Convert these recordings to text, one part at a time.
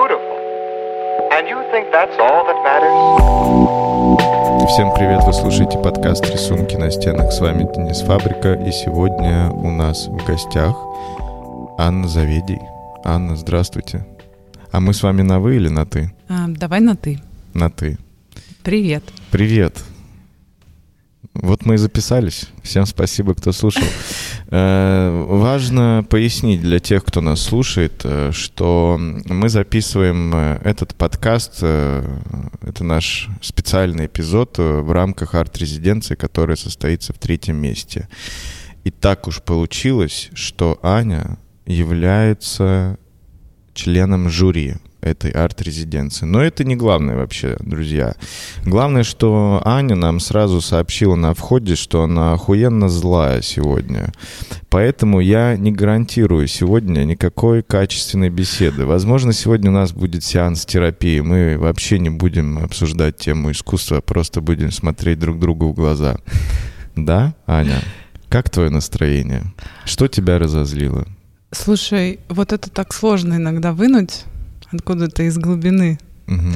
beautiful. And you think that's all that matters? Всем привет, вы слушаете подкаст «Рисунки на стенах». С вами Денис Фабрика, и сегодня у нас в гостях Анна Заведий. Анна, здравствуйте. А мы с вами на «вы» или на «ты»? А, давай на «ты». На «ты». Привет. Привет. Вот мы и записались. Всем спасибо, кто слушал. Э, важно пояснить для тех, кто нас слушает, э, что мы записываем э, этот подкаст, это наш специальный эпизод в рамках арт-резиденции, которая состоится в третьем месте. И так уж получилось, что Аня является членом жюри этой арт-резиденции. Но это не главное вообще, друзья. Главное, что Аня нам сразу сообщила на входе, что она охуенно злая сегодня. Поэтому я не гарантирую сегодня никакой качественной беседы. Возможно, сегодня у нас будет сеанс терапии. Мы вообще не будем обсуждать тему искусства, просто будем смотреть друг другу в глаза. Да, Аня? Как твое настроение? Что тебя разозлило? Слушай, вот это так сложно иногда вынуть откуда-то из глубины. Угу.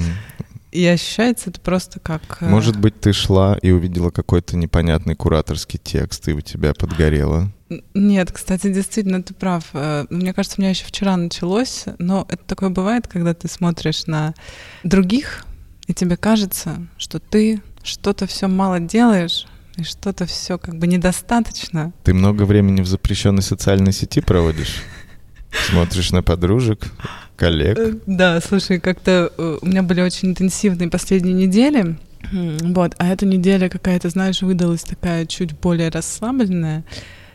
И ощущается это просто как... Э, Может быть, ты шла и увидела какой-то непонятный кураторский текст, и у тебя подгорело? Нет, кстати, действительно, ты прав. Э, мне кажется, у меня еще вчера началось, но это такое бывает, когда ты смотришь на других, и тебе кажется, что ты что-то все мало делаешь, и что-то все как бы недостаточно. Ты много времени в запрещенной социальной сети проводишь? Смотришь на подружек, коллег. Э, да, слушай, как-то э, у меня были очень интенсивные последние недели. Вот, а эта неделя какая-то, знаешь, выдалась такая чуть более расслабленная,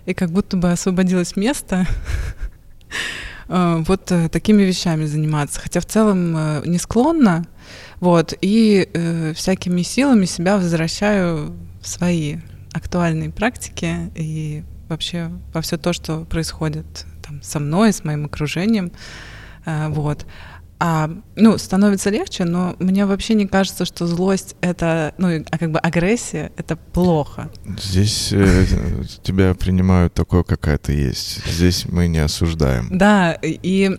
и как будто бы освободилось место э, вот такими вещами заниматься. Хотя в целом не склонна, вот, и всякими силами себя возвращаю в свои актуальные практики и вообще во все то, что происходит там, со мной, с моим окружением. Э, вот. А, ну, становится легче, но мне вообще не кажется, что злость это, ну, а как бы агрессия это плохо. Здесь э, тебя принимают такое, какая ты есть. Здесь мы не осуждаем. Да, и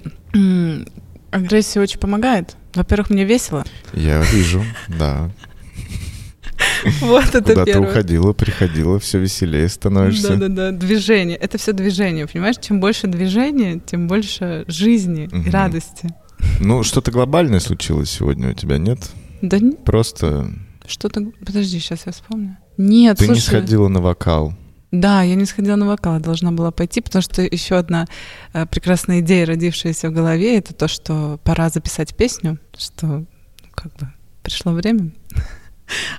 агрессия очень помогает. Во-первых, мне весело. Я вижу, да. Вот это Куда ты уходила, приходила, все веселее становишься. Да-да-да, движение. Это все движение, понимаешь? Чем больше движения, тем больше жизни и радости. Ну, что-то глобальное случилось сегодня у тебя, нет? Да нет. Просто... Что-то... Подожди, сейчас я вспомню. Нет, Ты не сходила на вокал. Да, я не сходила на вокал, должна была пойти, потому что еще одна э, прекрасная идея, родившаяся в голове, это то, что пора записать песню, что ну, как бы пришло время.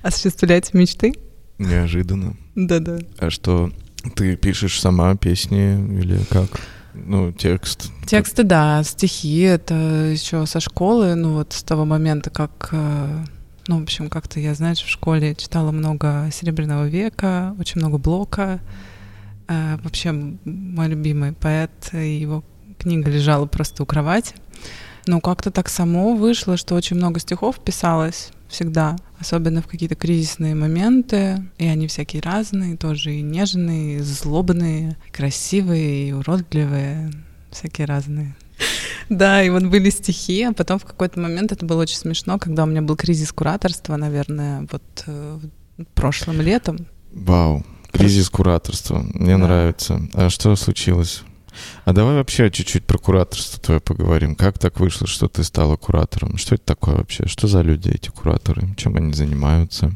Осуществлять мечты. Неожиданно. Да-да. А что, ты пишешь сама песни или как? Ну, текст. Тексты, да, стихи, это еще со школы, ну вот с того момента, как, э, ну, в общем, как-то я, знаешь, в школе читала много Серебряного века, очень много Блока. Э, вообще, мой любимый поэт, его книга лежала просто у кровати. Но как-то так само вышло, что очень много стихов писалось всегда, особенно в какие-то кризисные моменты, и они всякие разные, тоже и нежные, и злобные, и красивые, и уродливые, всякие разные. Да, и вот были стихи, а потом в какой-то момент это было очень смешно, когда у меня был кризис кураторства, наверное, вот э, прошлым летом. Вау, кризис кураторства, мне да. нравится. А что случилось? А давай вообще чуть-чуть про кураторство твое поговорим. Как так вышло, что ты стала куратором? Что это такое вообще? Что за люди эти кураторы? Чем они занимаются?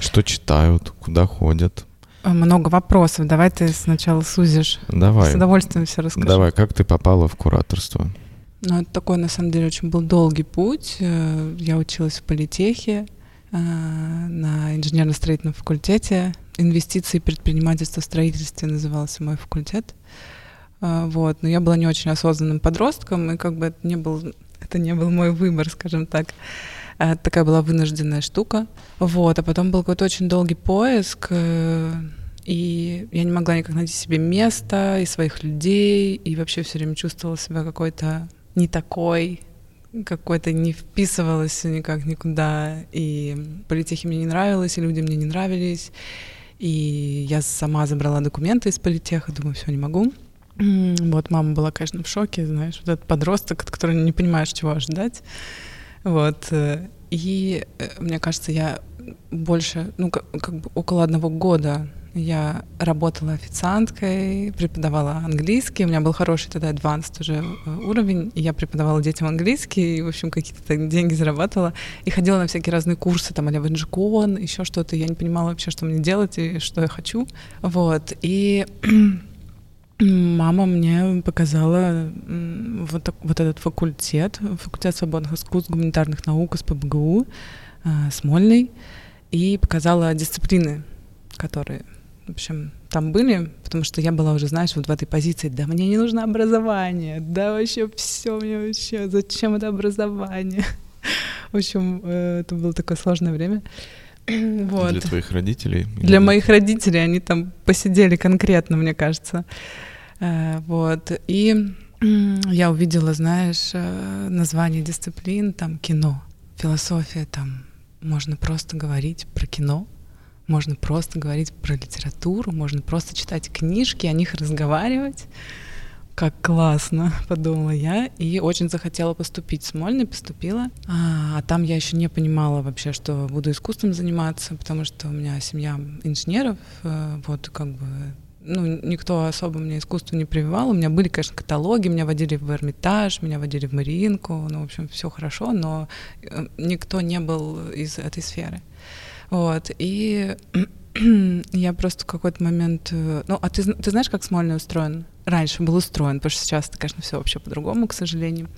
Что читают? Куда ходят? Э, много вопросов. Давай ты сначала сузишь. Давай. С удовольствием все расскажу. Давай, как ты попала в кураторство? Ну, это такой, на самом деле, очень был долгий путь. Э, я училась в политехе э, на инженерно-строительном факультете. Инвестиции и предпринимательство в строительстве назывался мой факультет. А, вот. Но я была не очень осознанным подростком, и как бы это не был, это не был мой выбор, скажем так. Это такая была вынужденная штука. Вот. А потом был какой-то очень долгий поиск, э, и я не могла никак найти себе место и своих людей, и вообще все время чувствовала себя какой-то не такой, какой-то не вписывалась никак никуда, и политехи мне не нравилось, и люди мне не нравились, и я сама забрала документы из политеха, думаю, все, не могу. Вот, мама была, конечно, в шоке, знаешь, вот этот подросток, который не понимаешь, чего ожидать. Вот. Э, и э, мне кажется, я больше, ну, как, как бы около одного года я работала официанткой, преподавала английский. У меня был хороший тогда advanced уже э, уровень. И я преподавала детям английский, и, в общем, какие-то деньги зарабатывала. И ходила на всякие разные курсы, там, а Венджикон, еще что-то. Я не понимала вообще, что мне делать и что я хочу. Вот. И Мама мне показала вот, так, вот этот факультет, факультет свободных искусств, гуманитарных наук с ПБГУ, э, Смольный, и показала дисциплины, которые в общем, там были, потому что я была уже, знаешь, вот в этой позиции, да мне не нужно образование, да вообще все, мне вообще, зачем это образование? В общем, э, это было такое сложное время. Вот. Для твоих родителей? Для моих родителей, они там посидели конкретно, мне кажется. Э, вот, и я увидела, знаешь, э, название дисциплин, там кино, философия, там можно просто говорить про кино, можно просто говорить про литературу, можно просто читать книжки, о них разговаривать. Как классно, подумала я, и очень захотела поступить в Смольный, поступила. А, а там я еще не понимала вообще, что буду искусством заниматься, потому что у меня семья инженеров, э, вот как бы ну, никто особо мне искусство не прививал. У меня были, конечно, каталоги, меня водили в Эрмитаж, меня водили в Мариинку, ну, в общем, все хорошо, но э, никто не был из этой сферы. Вот, и я просто в какой-то момент... Э, ну, а ты, ты знаешь, как Смольный устроен? Раньше был устроен, потому что сейчас, конечно, все вообще по-другому, к сожалению.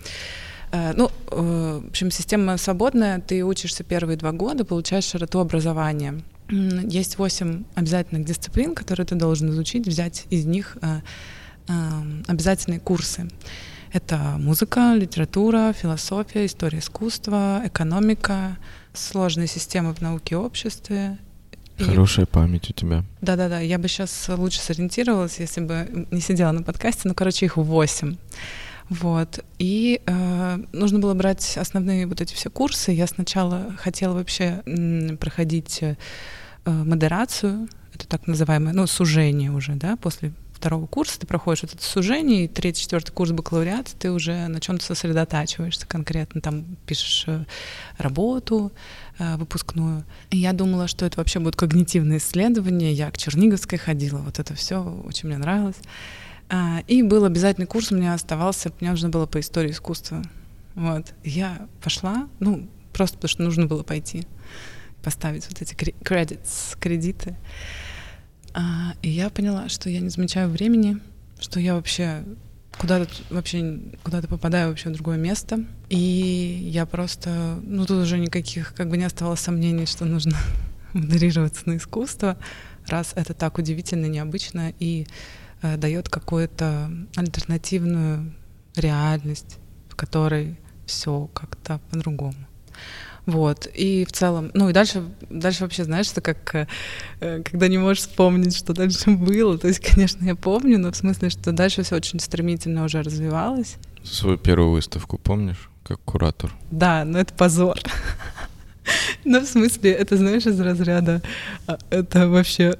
Э, ну, э, в общем, система свободная, ты учишься первые два года, получаешь широту образования. Есть восемь обязательных дисциплин, которые ты должен изучить, взять из них обязательные курсы. Это музыка, литература, философия, история искусства, экономика, сложные системы в науке и обществе. Хорошая память у тебя. Да-да-да, я бы сейчас лучше сориентировалась, если бы не сидела на подкасте, ну, короче, их восемь. Вот. И э, нужно было брать основные вот эти все курсы. Я сначала хотела вообще м, проходить э, модерацию, это так называемое, ну, сужение уже, да, после второго курса ты проходишь вот это сужение, и третий, четвертый курс бакалавриата, ты уже на чем-то сосредотачиваешься конкретно, там пишешь э, работу э, выпускную. И я думала, что это вообще будет когнитивное исследование, я к Черниговской ходила, вот это все очень мне нравилось. А, и был обязательный курс, у меня оставался, мне нужно было по истории искусства. Вот. Я пошла, ну, просто потому что нужно было пойти, поставить вот эти кредиты, кредиты. А, и я поняла, что я не замечаю времени, что я вообще куда-то вообще куда-то попадаю вообще в другое место. И я просто, ну тут уже никаких, как бы не оставалось сомнений, что нужно модерироваться на искусство, раз это так удивительно, необычно и э, дает какую-то альтернативную реальность, в которой все как-то по-другому. Вот. И в целом, ну и дальше, дальше вообще, знаешь, это как, э, когда не можешь вспомнить, что дальше было. То есть, конечно, я помню, но в смысле, что дальше все очень стремительно уже развивалось. Свою первую выставку помнишь, как куратор? Да, но это позор. Ну, в смысле, это, знаешь, из разряда, а, это вообще,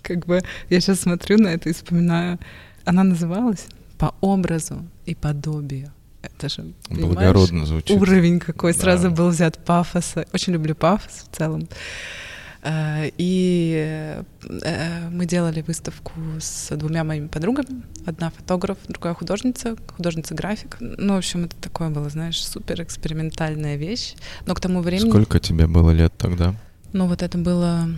как бы, я сейчас смотрю на это и вспоминаю, она называлась «По образу и подобию». Это же, Благородно звучит. Уровень какой да. сразу был взят пафоса. Очень люблю пафос в целом. Э, и э, мы делали выставку с двумя моими подругами. Одна фотограф, другая художница, художница-график. Ну, в общем, это такое было, знаешь, супер экспериментальная вещь. Но к тому времени... Сколько тебе было лет тогда? Ну, вот это было...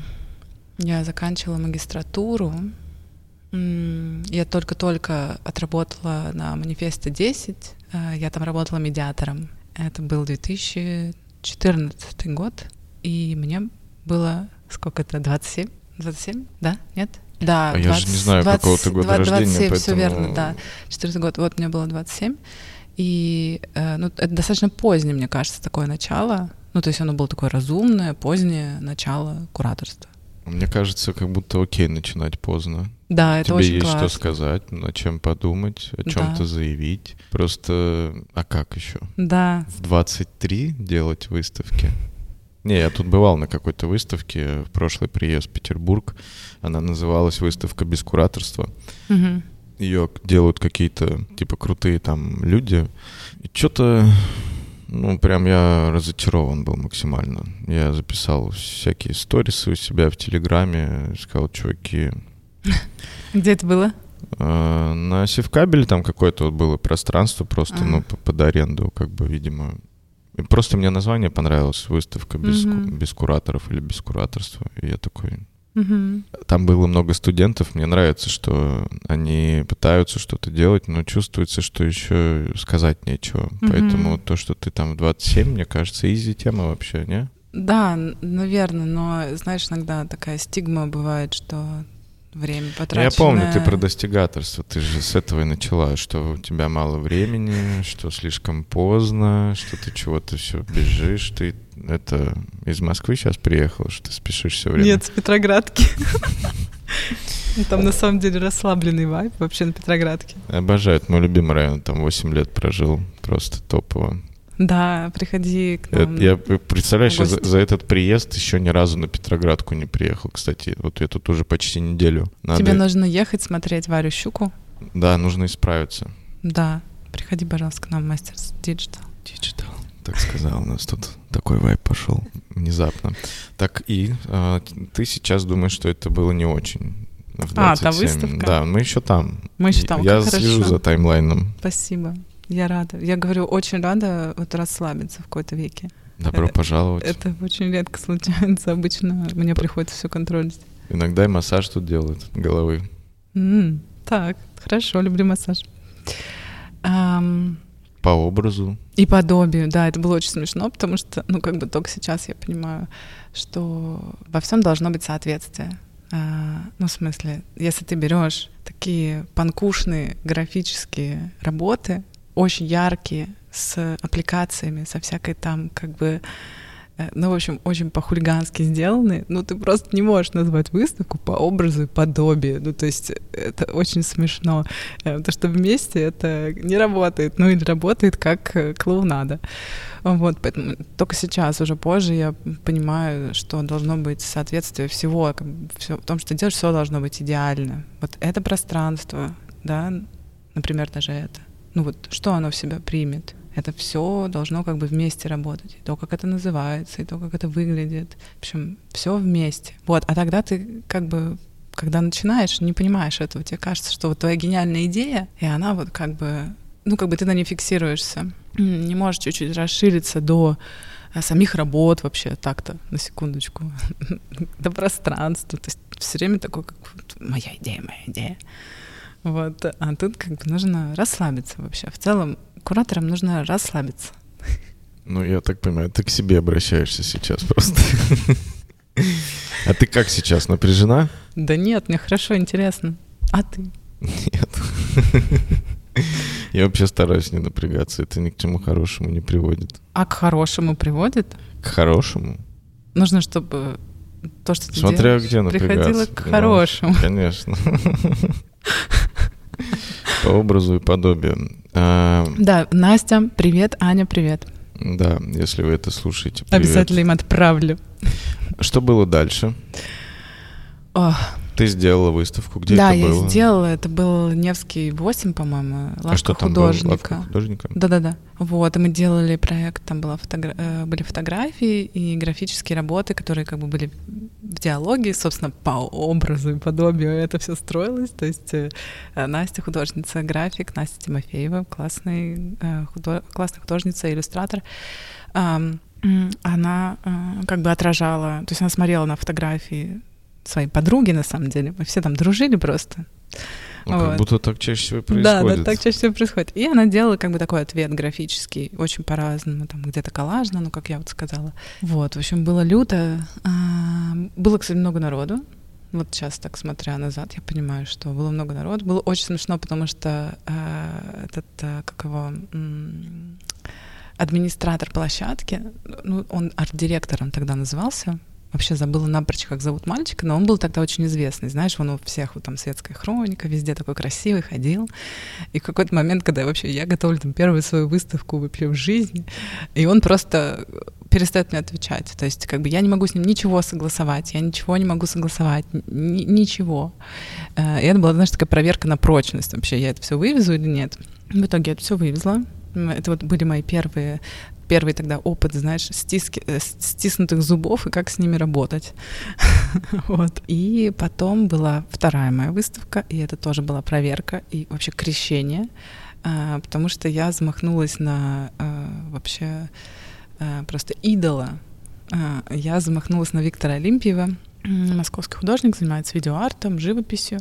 Я заканчивала магистратуру. Я только-только отработала на манифесте 10. Э, я там работала медиатором. Это был 2014 год, и мне было сколько это, 27? 27? Да? Нет? Да, а 20, я же не знаю, 20, какого ты года 20, рождения, 27, поэтому... все верно, да. 14 год, вот мне было 27. И э, ну, это достаточно позднее, мне кажется, такое начало. Ну, то есть оно было такое разумное, позднее начало кураторства. Мне кажется, как будто окей начинать поздно. Да, это Тебе очень есть классно. что сказать, о чем подумать, о чем-то Да. заявить. Просто, а как еще? Да, В 23 делать выставки? Не, я тут бывал на какой-то выставке в прошлый приезд в Петербург. Она называлась «Выставка без кураторства». Ее делают какие-то, типа, крутые там люди. И что-то, ну, прям я разочарован был максимально. Я записал всякие сторисы у себя в Телеграме, сказал, чуваки... Где это было? Э, на Севкабеле там какое-то вот было пространство просто, А. ну, под аренду, как бы, видимо. И Просто мне название понравилось, выставка без, Мгм. без кураторов или без кураторства. И я такой... Мгм. Там было много студентов, мне нравится, что они пытаются что-то делать, но чувствуется, что еще сказать нечего. Мгм. Поэтому то, что ты там в 27, мне кажется, изи тема вообще, не? Да, наверное, но знаешь, иногда такая стигма бывает, что время потраченное... Я помню, ты про достигаторство, ты же с этого и начала, что у тебя мало времени, что слишком поздно, что ты чего-то все бежишь, ты это из Москвы сейчас приехал, что ты спешишь все время. Нет, с Петроградки. Там на самом деле расслабленный вайб вообще на Петроградке. Обожаю, это мой любимый район, там 8 лет прожил, просто топово. Да, приходи к Это- нам. Я п- представляешь, я за, за этот приезд еще ни разу на Петроградку не приехал. Кстати, вот я тут уже почти неделю. Надо... Тебе нужно ехать смотреть Варю Щуку. Да, нужно исправиться. Да, приходи, пожалуйста, к нам, мастер digital. Digital. Так сказал, у нас тут такой вайб пошел внезапно. Так и а, ты сейчас думаешь, что это было не очень. в А, та 27. выставка? Да, мы еще там. Мы еще там, Я как слежу хорошо. за таймлайном. Спасибо. Я рада. Я говорю, очень рада вот расслабиться в кои-то веки. Добро Это- пожаловать. Это очень редко случается. Обычно мне приходится все контролить. Иногда и массаж тут делают головы. М, Так, хорошо, люблю массаж. Ам, По образу. И подобию, да, это было очень смешно, потому что, ну, как бы только сейчас я понимаю, что во всем должно быть соответствие. А, ну, в смысле, если ты берешь такие панкушные графические работы, очень яркие, с аппликациями, со всякой там, как бы, э, ну, в общем, очень по-хулигански сделаны, ну, ты просто не можешь назвать выставку по образу и подобию. Ну, то есть это очень смешно, э, потому что вместе это не работает, ну, или работает как э, клоунада. Вот, поэтому только сейчас, уже позже, я понимаю, что должно быть соответствие всего, как всё- в том, что ты делаешь, все должно быть идеально. Вот это пространство, да, например, даже это. Ну вот, что оно в себя примет? Это все должно как бы вместе работать. И то, как это называется, и то, как это выглядит. В общем, все вместе. Вот, а тогда ты как бы когда начинаешь, не понимаешь этого, тебе кажется, что вот твоя гениальная идея, и она вот как бы, ну как бы ты на ней фиксируешься, не можешь чуть-чуть расшириться до а, самих работ вообще так-то, на секундочку, до пространства, то есть все время такое, как вот моя идея, моя идея. Вот, а тут как бы нужно расслабиться вообще. В целом кураторам нужно расслабиться. Ну, я так понимаю, ты к себе обращаешься сейчас просто. А ты как сейчас, напряжена? Да нет, мне хорошо, интересно. А ты? Нет. Я вообще стараюсь не напрягаться, это ни к чему хорошему не приводит. А к хорошему приводит? К хорошему? Нужно, чтобы то, что ты Смотря делаешь, где приходило к хорошему. Конечно. По образу и подобию. А, Да, Настя, привет, Аня, привет. Да, если вы это слушаете, привет. Обязательно им отправлю. Что было дальше? Ох, Ты сделала выставку, где да, это я было? сделала. Это был Невский 8, по-моему, лавка а что там было? художника. Лавка художника? Да-да-да. Вот, и мы делали проект, там была фотогра- э, были фотографии и графические работы, которые как бы были в диалоге, собственно, по образу и подобию это все строилось. То есть э, Настя художница, график, Настя Тимофеева, классный, э, худо- классная художница, иллюстратор. Она как бы отражала, то есть она смотрела на фотографии своей подруги, на самом деле. Мы все там дружили просто. Ну, как Вот. будто так чаще всего и Да, происходит. да, так чаще всего происходит. И она делала как бы такой ответ графический, очень по-разному, там где-то коллажно, ну, как я вот сказала. Вот, в общем, было люто. А, Было, кстати, много народу. Вот сейчас, так смотря назад, я понимаю, что было много народу. Было очень смешно, потому что а, этот, а, как его, администратор площадки, ну, он арт-директором тогда назывался, Вообще забыла напрочь, как зовут мальчика, но он был тогда очень известный. Знаешь, он у всех, вот там светская хроника, везде такой красивый, ходил. И в какой-то момент, когда вообще я готовлю там первую свою выставку вообще в жизни, и он просто перестает мне отвечать. То есть, как бы я не могу с ним ничего согласовать, я ничего не могу согласовать, ни- ничего. Э, И это была, знаешь, такая проверка на прочность. Вообще, я это все вывезу или нет. В итоге я это все вывезла. Это вот были мои первые первый тогда опыт, знаешь, стиски, э, стиснутых зубов и как с ними работать. вот. И потом была вторая моя выставка, и это тоже была проверка и вообще крещение, а, потому что я замахнулась на а, вообще а, просто идола. Я замахнулась на Виктора Олимпиева, московский художник, занимается видеоартом, живописью.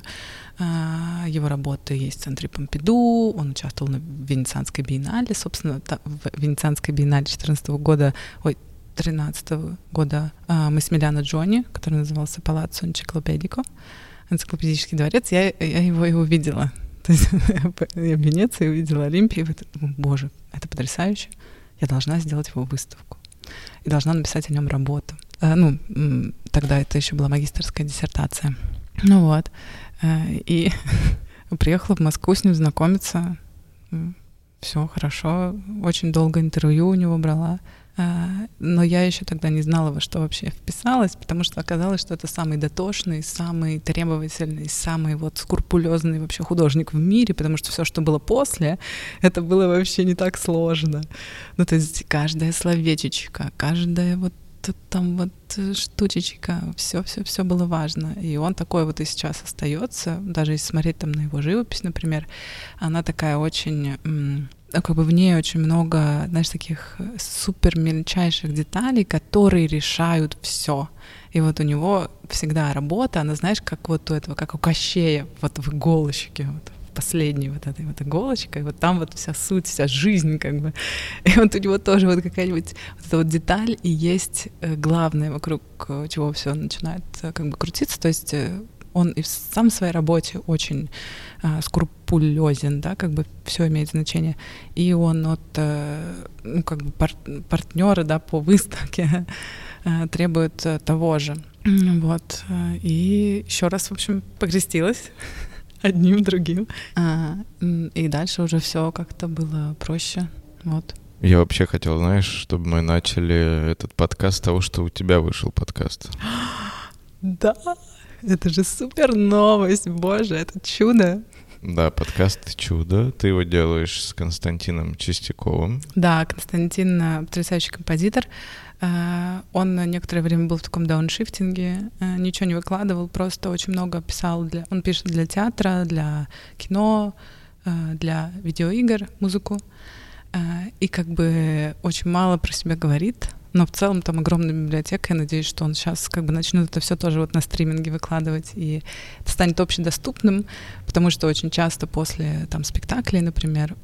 А, Его работы есть в центре Помпиду, он участвовал на Венецианской биеннале, собственно, в Венецианской биеннале 2014 года, ой, 2013 года а, Миляно Джонни, который назывался Палаццо Энциклопедико, энциклопедический дворец, я, я его и увидела. То есть я в Венеции увидела Олимпию, и думаю, боже, это потрясающе, я должна сделать его выставку и должна написать о нем работу. А, Ну, тогда это еще была магистрская диссертация. Ну вот. Э, И приехала в Москву с ним знакомиться. Все хорошо. Очень долго интервью у него брала. А, Но я еще тогда не знала, во что вообще вписалась, потому что оказалось, что это самый дотошный, самый требовательный, самый вот скрупулезный вообще художник в мире, потому что все, что было после, это было вообще не так сложно. Ну, то есть каждая словечечка, каждая вот там вот э, штучечка, все, все, все было важно. И он такой вот и сейчас остается, даже если смотреть там на его живопись, например, она такая очень, ну, как бы в ней очень много, знаешь, таких э, супер мельчайших деталей, которые решают все. И вот у него всегда работа, она, знаешь, как вот у этого, как у Кощея, вот в иголочке, вот последней вот этой вот иголочкой, вот там вот вся суть, вся жизнь как бы. И вот у него тоже вот какая-нибудь вот эта вот деталь и есть э, главное, вокруг э, чего все начинает э, как бы крутиться, то есть э, он и сам в своей работе очень а, скрупулезен, да, как бы все имеет значение. И он от, э, ну, как бы пар- партнера, да, по выставке э, требует э, того же. Вот. э, И еще раз, в общем, покрестилась одним, другим. А, И дальше уже все как-то было проще. Вот. Я вообще хотел, знаешь, чтобы мы начали этот подкаст с того, что у тебя вышел подкаст. Да, это же супер новость, боже, это чудо. Да, подкаст «Чудо». Ты его делаешь с Константином Чистяковым. Да, Константин э, потрясающий композитор. Э, Он некоторое время был в таком дауншифтинге, э, ничего не выкладывал, просто очень много писал для... Он пишет для театра, для кино, э, для видеоигр, музыку. И как бы очень мало про себя говорит, но в целом там огромная библиотека. Я надеюсь, что он сейчас как бы начнет это все тоже вот на стриминге выкладывать, и это станет общедоступным, потому что очень часто после там спектаклей, например,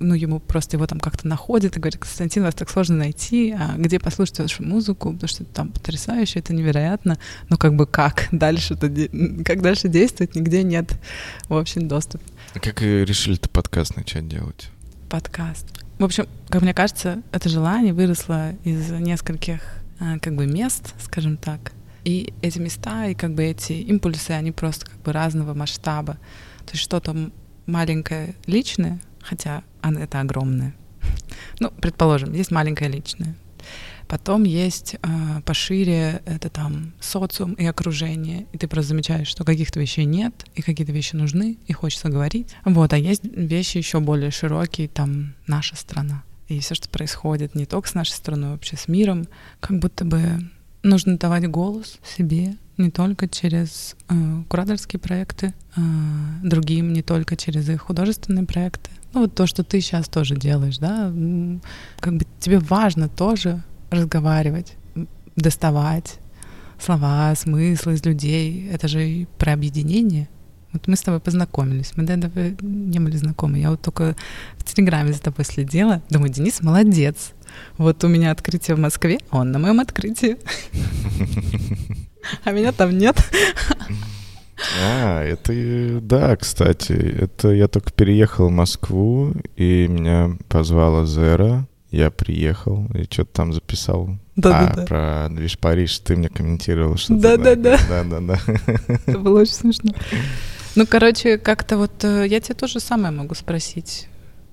ну, ему просто его там как-то находят и говорят, Константин, вас так сложно найти, а где послушать вашу музыку, потому что это там потрясающе, это невероятно, но как бы как дальше, как дальше действовать, нигде нет, в общем, доступа. А Как и решили ты подкаст начать делать? Подкаст. В общем, как мне кажется, это желание выросло из нескольких а, как бы мест, скажем так. И эти места, и как бы эти импульсы, они просто как бы разного масштаба. То есть что-то маленькое личное, хотя это огромное. Ну, предположим, есть маленькое личное. Потом есть а, пошире это там социум и окружение, и ты просто замечаешь, что каких-то вещей нет, и какие-то вещи нужны, и хочется говорить. Вот, а есть вещи еще более широкие, там наша страна. И все, что происходит не только с нашей страной, а вообще с миром, как будто бы нужно давать голос себе, не только через э, кураторские проекты, э, другим не только через их художественные проекты. Ну вот то, что ты сейчас тоже делаешь, да, как бы тебе важно тоже разговаривать, доставать слова, смыслы из людей. Это же и про объединение. Вот мы с тобой познакомились, мы до этого не были знакомы. Я вот только в Телеграме за тобой следила. Думаю, Денис молодец. Вот у меня открытие в Москве, он на моем открытии. А меня там нет. А, это, э, да, кстати, это я только переехал в Москву, и меня позвала Зера, я приехал и что-то там записал. Да-да-да. А, про движ Париж ты мне комментировал что-то. Да-да-да. Да-да-да. Это было очень смешно. Ну, короче, как-то вот э, я тебе тоже самое могу спросить.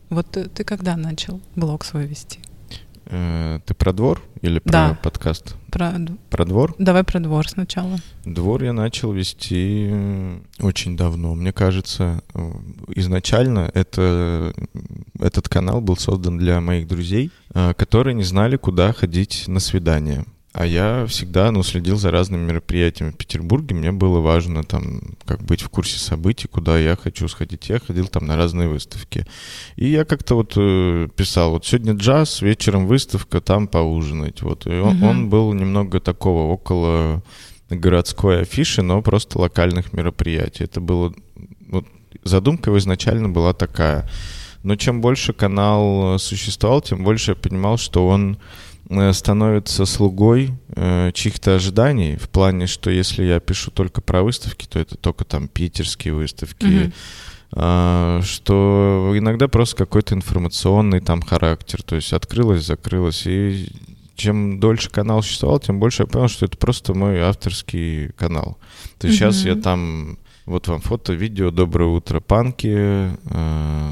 Вот ты, ты когда начал блог свой вести? Э, ты про двор или про Да. подкаст? Про... Про двор? Давай про двор сначала. Двор я начал вести очень давно. Мне кажется, э, изначально это, этот канал был создан для моих друзей, э, которые не знали, куда ходить на свидание. А я всегда ну, следил за разными мероприятиями в Петербурге. Мне было важно там, как быть в курсе событий, куда я хочу сходить. Я ходил там на разные выставки. И я как-то вот э, писал, вот сегодня джаз, вечером выставка, там поужинать. Вот. И он, он был немного такого около городской афиши, но просто локальных мероприятий. Это было... Вот, задумка его изначально была такая. Но чем больше канал э, существовал, тем больше я понимал, что он становится слугой э, чьих-то ожиданий в плане, что если я пишу только про выставки, то это только там питерские выставки, а, что иногда просто какой-то информационный там характер, то есть открылось, закрылось, и чем дольше канал существовал, тем больше я понял, что это просто мой авторский канал. То есть сейчас я там, вот вам фото, видео, доброе утро, панки, э,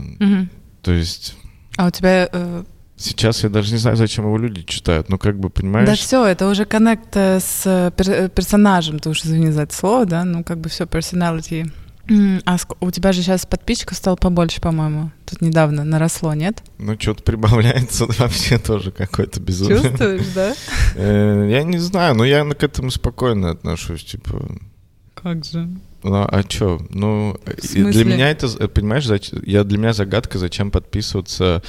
то есть А у тебя... э, сейчас я даже не знаю, зачем его люди читают, ну как бы, понимаешь? Да все, это уже коннект э, с э, пер- э, персонажем, ты уж извини за это слово, да, ну как бы все personality. А у тебя же сейчас подписчиков стало побольше, по-моему. Тут недавно наросло, нет? Ну, что-то прибавляется вообще тоже какое-то безумие. Чувствуешь, да? Я не знаю, но я к этому спокойно отношусь, типа... Как же. Ну, а чё? Ну, для меня это, понимаешь, я, для меня загадка, зачем подписываться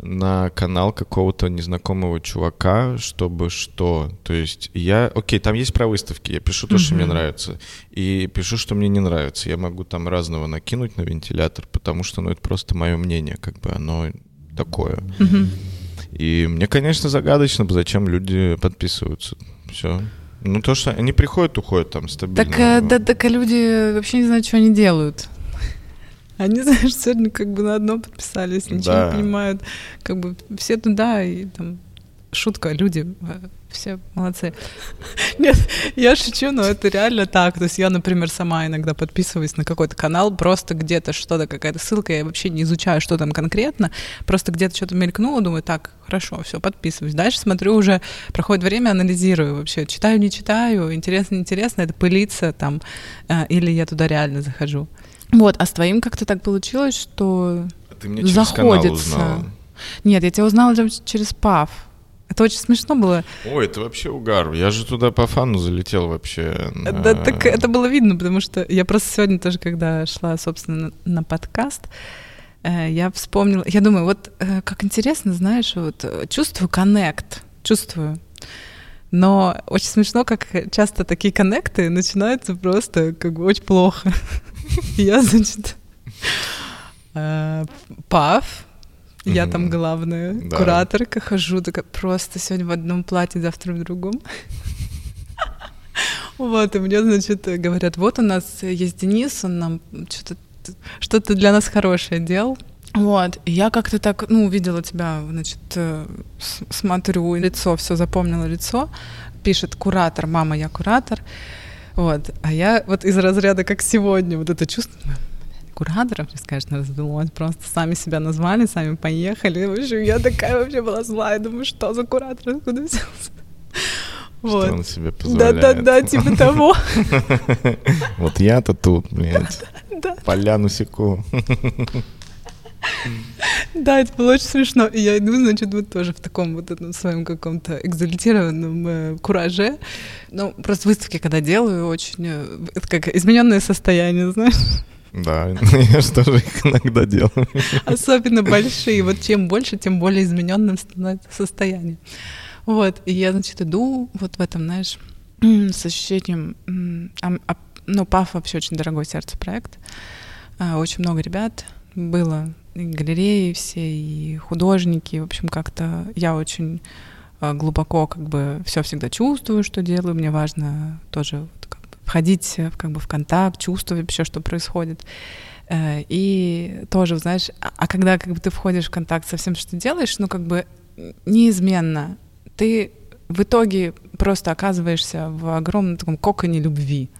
на канал какого-то незнакомого чувака, чтобы что? То есть я... Окей, там есть про выставки, я пишу то, что мне нравится, и пишу, что мне не нравится. Я могу там разного накинуть на вентилятор, потому что, ну, это просто мое мнение, как бы оно такое. И мне, конечно, загадочно, зачем люди подписываются. Все. Ну, то, что они приходят, уходят там стабильно. Так, э, да, так а люди вообще не знают, что они делают. Они, знаешь, сегодня как бы на одно подписались, ничего Да. не понимают. Как бы все туда, и там шутка, люди, э, все молодцы. Нет, я шучу, но это реально так. То есть я, например, сама иногда подписываюсь на какой-то канал, просто где-то что-то, какая-то ссылка, я вообще не изучаю, что там конкретно, просто где-то что-то мелькнуло, думаю, так, хорошо, все, подписываюсь. Дальше смотрю уже, проходит время, анализирую вообще, читаю, не читаю, интересно, интересно, это пылится там, э, или я туда реально захожу. Вот, а с твоим как-то так получилось, что... Ты мне через заходится. Нет, я тебя узнала через ПАВ. Это очень смешно было. Ой, это вообще угар. Я же туда по фану залетел вообще. на- Да, так это было видно, потому что я просто сегодня тоже, когда шла, собственно, на, подкаст, э, я вспомнила, я думаю, вот э, как интересно, знаешь, вот э, чувствую коннект, чувствую. Но очень смешно, как часто такие коннекты начинаются просто как бы очень плохо. Я, значит, э, ПАВ, я там главная Да. кураторка, хожу такая просто сегодня в одном платье, завтра в другом. Вот, и мне, значит, говорят, вот у нас есть Денис, он нам что-то что-то для нас хорошее делал. Вот, и я как-то так, ну, увидела тебя, значит, э, смотрю, лицо, все запомнила лицо, пишет куратор, мама, я куратор, вот, а я вот из разряда, как сегодня, вот это чувство, думаю, «Блядь, кураторов, мне, конечно, раздалось, просто сами себя назвали, сами поехали, в общем, я такая вообще была злая, думаю, что за куратор, откуда взялся? Что Вот. он себе позволяет. Да-да-да, типа того. Вот я-то тут, блядь. Поляну секу. Да, это было очень смешно. И я иду, значит, вот тоже в таком вот этом своем каком-то экзальтированном э, кураже. Ну, просто выставки, когда делаю, очень... э, это как измененное состояние, знаешь. Да, я же тоже их иногда делаю. Особенно большие. Вот чем больше, тем более измененным становится состояние. Вот. И я, значит, иду вот в этом, знаешь, с ощущением... Ну, ПАФ вообще очень дорогой сердце проект. А, Очень много ребят было. Галереи все, и художники. В общем, как-то я очень а, глубоко как бы все всегда чувствую, что делаю. Мне важно тоже вот как бы входить э, как бы в контакт, чувствовать вообще, что происходит. Э, И тоже, знаешь, а а когда как бы ты входишь в контакт со всем, что делаешь, ну как бы неизменно ты в итоге просто оказываешься в огромном таком коконе любви.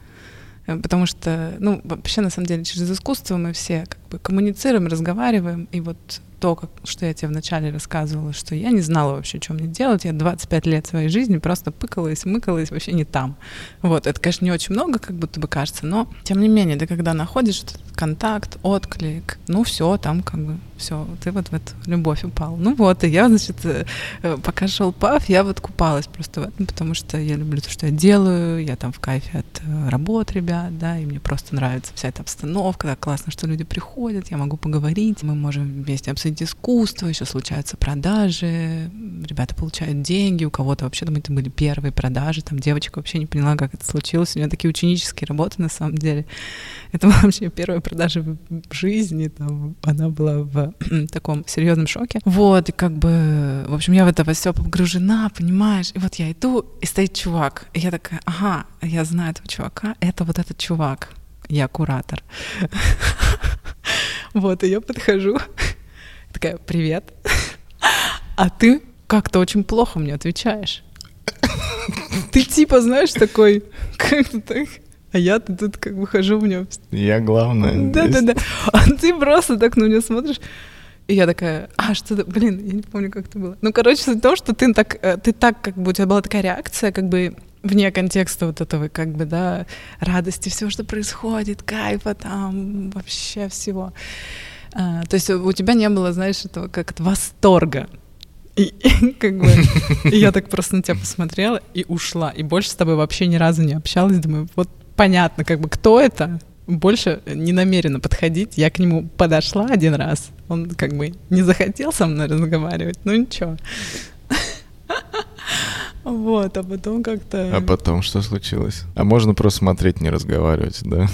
Э, Потому что, ну, вообще, на самом деле, через искусство мы все как бы коммуницируем, разговариваем, и вот то, как, что я тебе вначале рассказывала, что я не знала вообще, что мне делать. Я 25 лет своей жизни просто пыкалась, мыкалась вообще не там. Вот, это, конечно, не очень много, как будто бы кажется, но тем не менее, ты когда находишь этот контакт, отклик, ну все, там как бы все, ты вот в эту любовь упал. Ну вот, и я, значит, э, э, пока шел пав, я вот купалась просто в этом, потому что я люблю то, что я делаю, я там в кайфе от э, работ ребят, да, и мне просто нравится вся эта обстановка, так классно, что люди приходят, я могу поговорить, мы можем вместе обсудить искусство, еще случаются продажи, ребята получают деньги, у кого-то вообще там это были первые продажи, там девочка вообще не поняла, как это случилось, у нее такие ученические работы на самом деле. Это вообще первая продажа в жизни, там, она была в таком серьезном шоке. Вот, и как бы, в общем, я в это все погружена, понимаешь? И вот я иду, и стоит чувак. И я такая, ага, я знаю этого чувака, это вот этот чувак. Я куратор. Вот, и я подхожу, такая, привет. А ты как-то очень плохо мне отвечаешь. Ты типа, знаешь, такой, как то так, а я тут как бы хожу в нем. Я главное. Да-да-да. А ты просто так на меня смотришь. И я такая, а что-то, блин, я не помню, как это было. Ну, короче, суть в том, что ты так, э, ты так, как бы у тебя была такая реакция, как бы вне контекста вот этого, как бы, да, радости, всего, что происходит, кайфа там, вообще всего. А, то есть у тебя не было, знаешь, этого как то восторга. И, и как бы и я так просто на тебя посмотрела и ушла. И больше с тобой вообще ни разу не общалась. Думаю, вот понятно, как бы кто это, больше не намерена подходить. Я к нему подошла один раз. Он как бы не захотел со мной разговаривать. Ну ничего. Вот, а потом как-то... А потом что случилось? А можно просто смотреть, не разговаривать, да?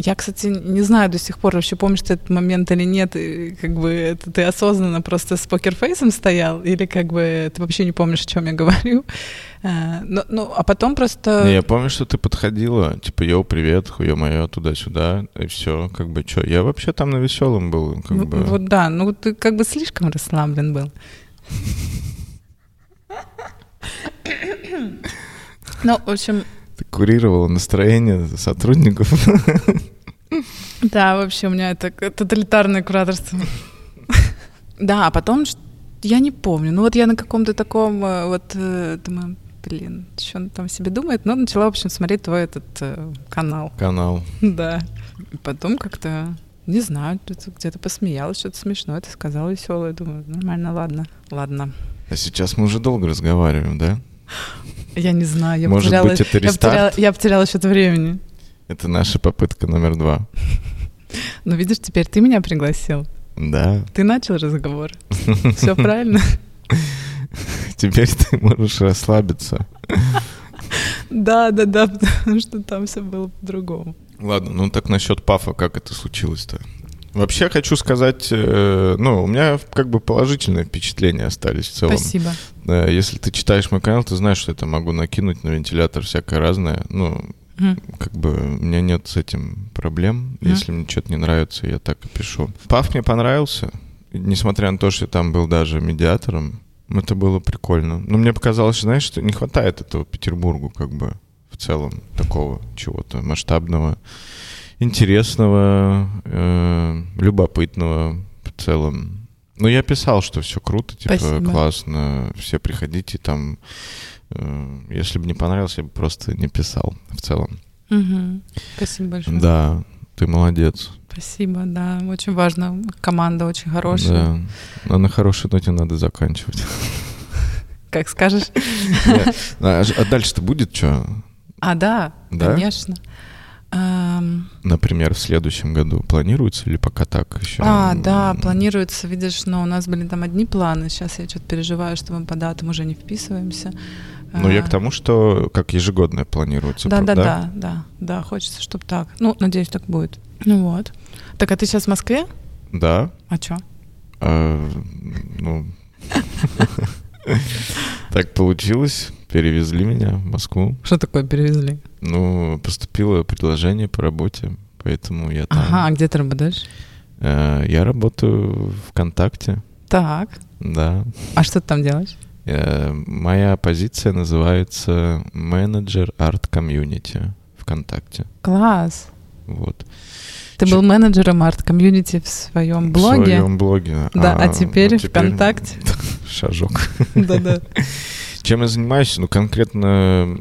Я, кстати, не знаю до сих пор, вообще помнишь ты этот момент или нет, и как бы это ты осознанно просто с покерфейсом стоял, или как бы ты вообще не помнишь, о чем я говорю. А, ну, ну, а потом просто... Не, я помню, что ты подходила, типа, йоу, привет, хуё моё, туда-сюда, и все, как бы, что, я вообще там на веселом был, как ну, бы... Вот да, ну ты как бы слишком расслаблен был. Ну, в общем, курировала настроение сотрудников. Да, вообще у меня это тоталитарное кураторство. Да, а потом я не помню. Ну вот я на каком-то таком э, вот э, думаю, блин, что он там себе думает, но начала, в общем, смотреть твой этот э, канал. Канал. Да. Потом как-то, не знаю, где-то посмеялась, что-то смешное, ты сказала веселое. Думаю, нормально, ладно, ладно. А сейчас мы уже долго разговариваем, да? Я не знаю, я Может потеряла, быть, это я потеряла, я потеряла счет времени. Это наша попытка номер два. Ну, видишь, теперь ты меня пригласил. Да. Ты начал разговор. Все правильно. Теперь ты можешь расслабиться. Да, да, да, потому что там все было по-другому. Ладно, ну так насчет пафа, как это случилось-то? Вообще хочу сказать, э, ну, у меня как бы положительные впечатления остались в целом. Спасибо. Если ты читаешь мой канал, ты знаешь, что это могу накинуть на вентилятор всякое разное. Ну, mm. как бы у меня нет с этим проблем. Mm. Если мне что-то не нравится, я так и пишу. Паф мне понравился, несмотря на то, что я там был даже медиатором. Это было прикольно. Но мне показалось, знаешь, что не хватает этого Петербургу, как бы в целом такого чего-то масштабного интересного, э, любопытного в целом. Ну, я писал, что все круто, типа, Спасибо. классно, все приходите там. Э, если бы не понравилось, я бы просто не писал в целом. Угу. Спасибо большое. Да, ты молодец. Спасибо, да, очень важно. Команда очень хорошая. Да, но на хорошей ноте надо заканчивать. Как скажешь. А, а дальше-то будет что? А, да, конечно. Например, в следующем году планируется или пока так еще? А, да, планируется. Видишь, но у нас были там одни планы. Сейчас я что-то переживаю, что мы по датам уже не вписываемся. Ну, я к тому, что как ежегодное планируется. Да, да, да, да, да, да, хочется, чтобы так. Ну, надеюсь, так будет. Ну вот. Так, а ты сейчас в Москве? Да. А что? А, ну, так получилось. Перевезли меня в Москву. Что такое перевезли? Ну, поступило предложение по работе, поэтому я там. Ага, а где ты работаешь? Э, я работаю ВКонтакте. Так. Да. А что ты там делаешь? Э, моя позиция называется менеджер арт комьюнити ВКонтакте. Класс. Вот. Ты был менеджером арт-комьюнити в своем блоге. В своем блоге. Да, а, а теперь, вот теперь ВКонтакте. Шажок. Да-да. Чем я занимаюсь? Ну, конкретно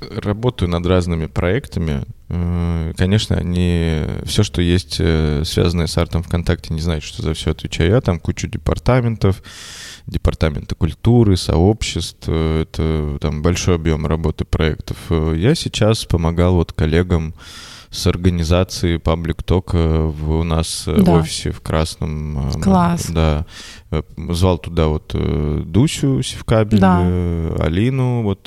работаю над разными проектами. Э, конечно, они все, что есть э, связанное с артом ВКонтакте, не знаю, что за все отвечаю я. Там кучу департаментов, департаменты культуры, сообществ. Э, это там большой объем работы проектов. Я сейчас помогал вот коллегам с организацией паблик тока в, у нас да. в офисе в Красном. Класс. Да. Э, звал туда вот э, Дусю Севкабель, да. Э, Алину, вот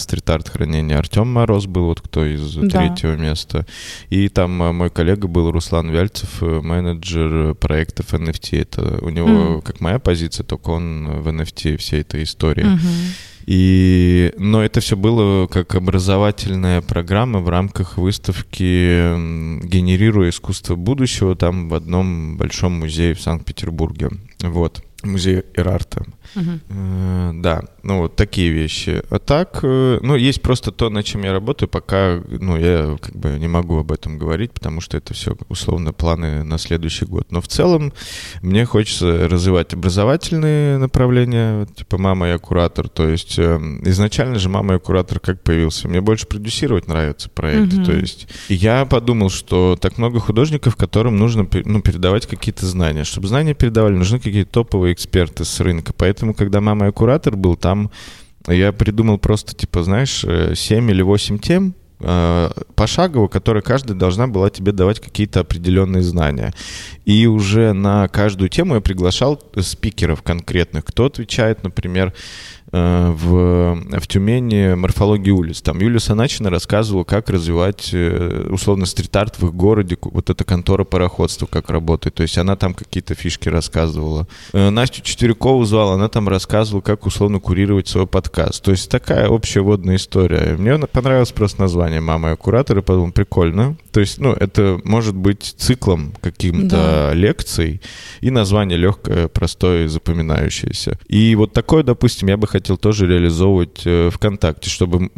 стрит-арт хранения, Артем Мороз был вот кто из да. третьего места. И там мой коллега был Руслан Вяльцев, менеджер проектов NFT. Это у него, mm. как моя позиция, только он в NFT всей этой истории. Mm-hmm. И, но это все было как образовательная программа в рамках выставки «Генерируя искусство будущего» там в одном большом музее в Санкт-Петербурге. Вот, музей Ирарта. Э, да, ну вот такие вещи. А так, э, ну есть просто то, над чем я работаю, пока, ну я как бы не могу об этом говорить, потому что это все условно планы на следующий год. Но в целом мне хочется развивать образовательные направления, типа «Мама, я куратор». То есть э, изначально же «Мама, я куратор» как появился? Мне больше продюсировать нравится проект. Mm-hmm. То есть я подумал, что так много художников, которым нужно ну, передавать какие-то знания. Чтобы знания передавали, нужны какие-то топовые эксперты с рынка. Поэтому поэтому, когда «Мама и куратор» был, там я придумал просто, типа, знаешь, 7 э, или 8 тем, пошагово, которая каждая должна была тебе давать какие-то определенные знания. И уже на каждую тему я приглашал спикеров конкретных, кто отвечает, например, Э, в, в Тюмени морфологии улиц. Там Юлия Саначина рассказывала, как развивать э, условно стрит-арт в их городе, вот эта контора пароходства, как работает. То есть она там какие-то фишки рассказывала. Э, Настю Четверякову звала, она там рассказывала, как условно курировать свой подкаст. То есть такая общая водная история. Мне понравилось просто название «Мама и куратор», и подумал, прикольно. То есть, ну, это может быть циклом каким-то да. лекций, и название легкое, простое, запоминающееся. И вот такое, допустим, я бы хотел тоже реализовывать э, ВКонтакте, чтобы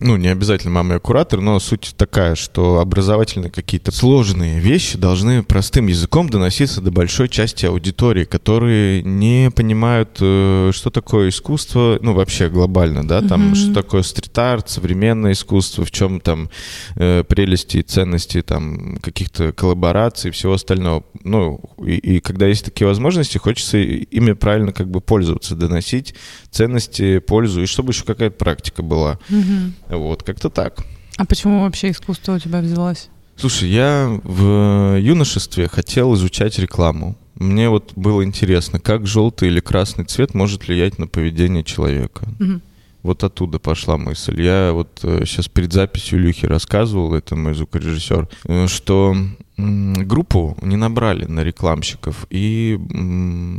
ну, не обязательно мама и куратор, но суть такая, что образовательные какие-то сложные вещи должны простым языком доноситься до большой части аудитории, которые не понимают, э, что такое искусство, ну, вообще глобально, да, там, mm-hmm. что такое стрит-арт, современное искусство, в чем там э, прелести и ценности там каких-то коллабораций и всего остального. Ну, и, и когда есть такие возможности, хочется ими правильно как бы пользоваться, доносить ценности, пользу, и чтобы еще какая-то практика была. Mm-hmm. Вот, как-то так. А почему вообще искусство у тебя взялось? Слушай, я в юношестве хотел изучать рекламу. Мне вот было интересно, как желтый или красный цвет может влиять на поведение человека. Угу. Вот оттуда пошла мысль. Я вот сейчас э, перед записью Илюхи рассказывал, это мой звукорежиссер, э, что группу не набрали на рекламщиков и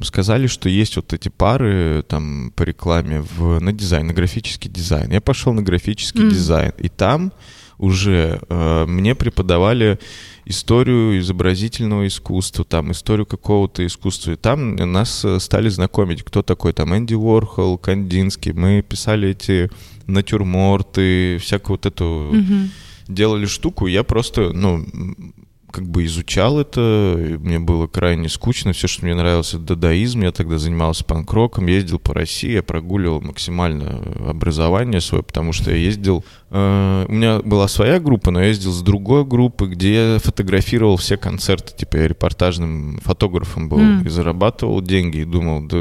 сказали, что есть вот эти пары там по рекламе в, на дизайн, на графический дизайн. Я пошел на графический mm. дизайн, и там уже э, мне преподавали историю изобразительного искусства, там историю какого-то искусства. И там нас э, стали знакомить, кто такой там Энди Уорхол, Кандинский. Мы писали эти натюрморты, всякую вот эту... Mm-hmm делали штуку, я просто, ну, как бы изучал это, мне было крайне скучно, все, что мне нравилось, это дадаизм, я тогда занимался панк-роком, ездил по России, я прогуливал максимально образование свое, потому что я ездил, э, у меня была своя группа, но я ездил с другой группы, где я фотографировал все концерты, типа я репортажным фотографом был, mm. и зарабатывал деньги, и думал, да,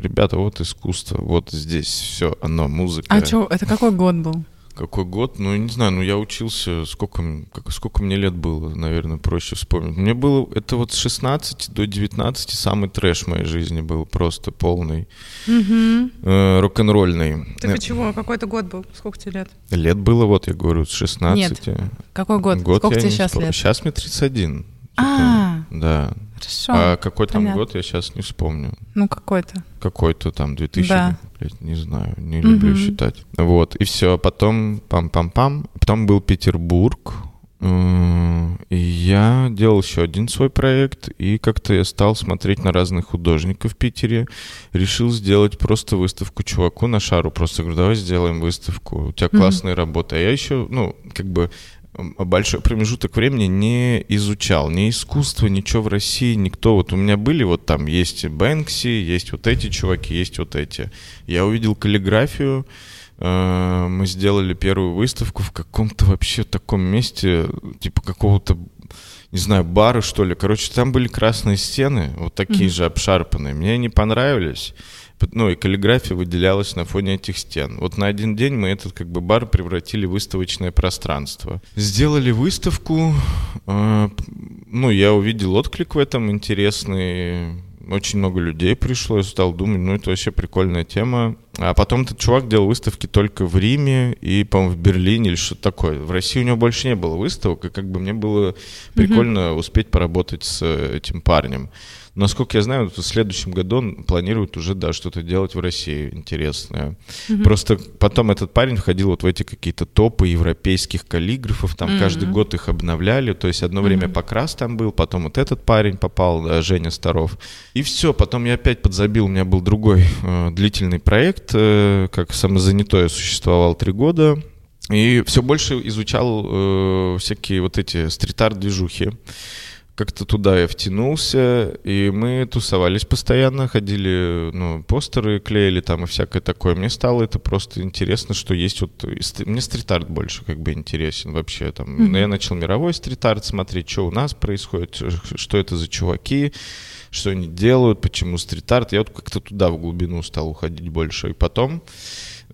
ребята, вот искусство, вот здесь все, оно, музыка. А что, это какой год был? Какой год? Ну, не знаю, ну я учился, сколько, как, сколько мне лет было, наверное, проще вспомнить. Мне было, это вот с 16 до 19 самый трэш в моей жизни был, просто полный, угу. э, рок-н-ролльный. Ты почему? Какой-то год был? Сколько тебе лет? Лет было, вот я говорю, с 16. Нет, какой год? год сколько тебе сейчас вспом... лет? Сейчас мне 31. А, да. Хорошо. А какой там Понятно. год, я сейчас не вспомню. Ну, какой-то. Какой-то там 2000, да. Блядь, не знаю, не люблю угу. считать. Вот, и все, потом пам-пам-пам. Потом был Петербург, и я делал еще один свой проект, и как-то я стал смотреть на разных художников в Питере. Решил сделать просто выставку чуваку на шару. Просто говорю, давай сделаем выставку. У тебя классные mm-hmm. работы. А я еще, ну, как бы большой промежуток времени не изучал ни искусство, ничего в России, никто. Вот у меня были вот там есть Бэнкси, есть вот эти чуваки, есть вот эти. Я увидел каллиграфию, э, мы сделали первую выставку в каком-то вообще таком месте, типа какого-то не знаю, бары, что ли. Короче, там были красные стены, вот такие mm-hmm. же обшарпанные. Мне они понравились ну, и каллиграфия выделялась на фоне этих стен. Вот на один день мы этот как бы бар превратили в выставочное пространство. Сделали выставку, э, ну, я увидел отклик в этом интересный, очень много людей пришло, я стал думать, ну, это вообще прикольная тема. А потом этот чувак делал выставки только в Риме и, по-моему, в Берлине или что-то такое. В России у него больше не было выставок, и как бы мне было прикольно mm-hmm. успеть поработать с этим парнем. Насколько я знаю, в следующем году он планирует уже, да, что-то делать в России интересное. Mm-hmm. Просто потом этот парень входил вот в эти какие-то топы европейских каллиграфов, там mm-hmm. каждый год их обновляли, то есть одно mm-hmm. время Покрас там был, потом вот этот парень попал, да, Женя Старов. И все, потом я опять подзабил, у меня был другой э, длительный проект, э, как самозанятое существовал три года, и все больше изучал э, всякие вот эти стрит-арт-движухи как-то туда я втянулся, и мы тусовались постоянно, ходили, ну, постеры клеили там и всякое такое. Мне стало это просто интересно, что есть вот... Мне стрит-арт больше как бы интересен вообще. Там. Mm-hmm. Я начал мировой стрит-арт смотреть, что у нас происходит, что это за чуваки, что они делают, почему стрит-арт. Я вот как-то туда в глубину стал уходить больше. И потом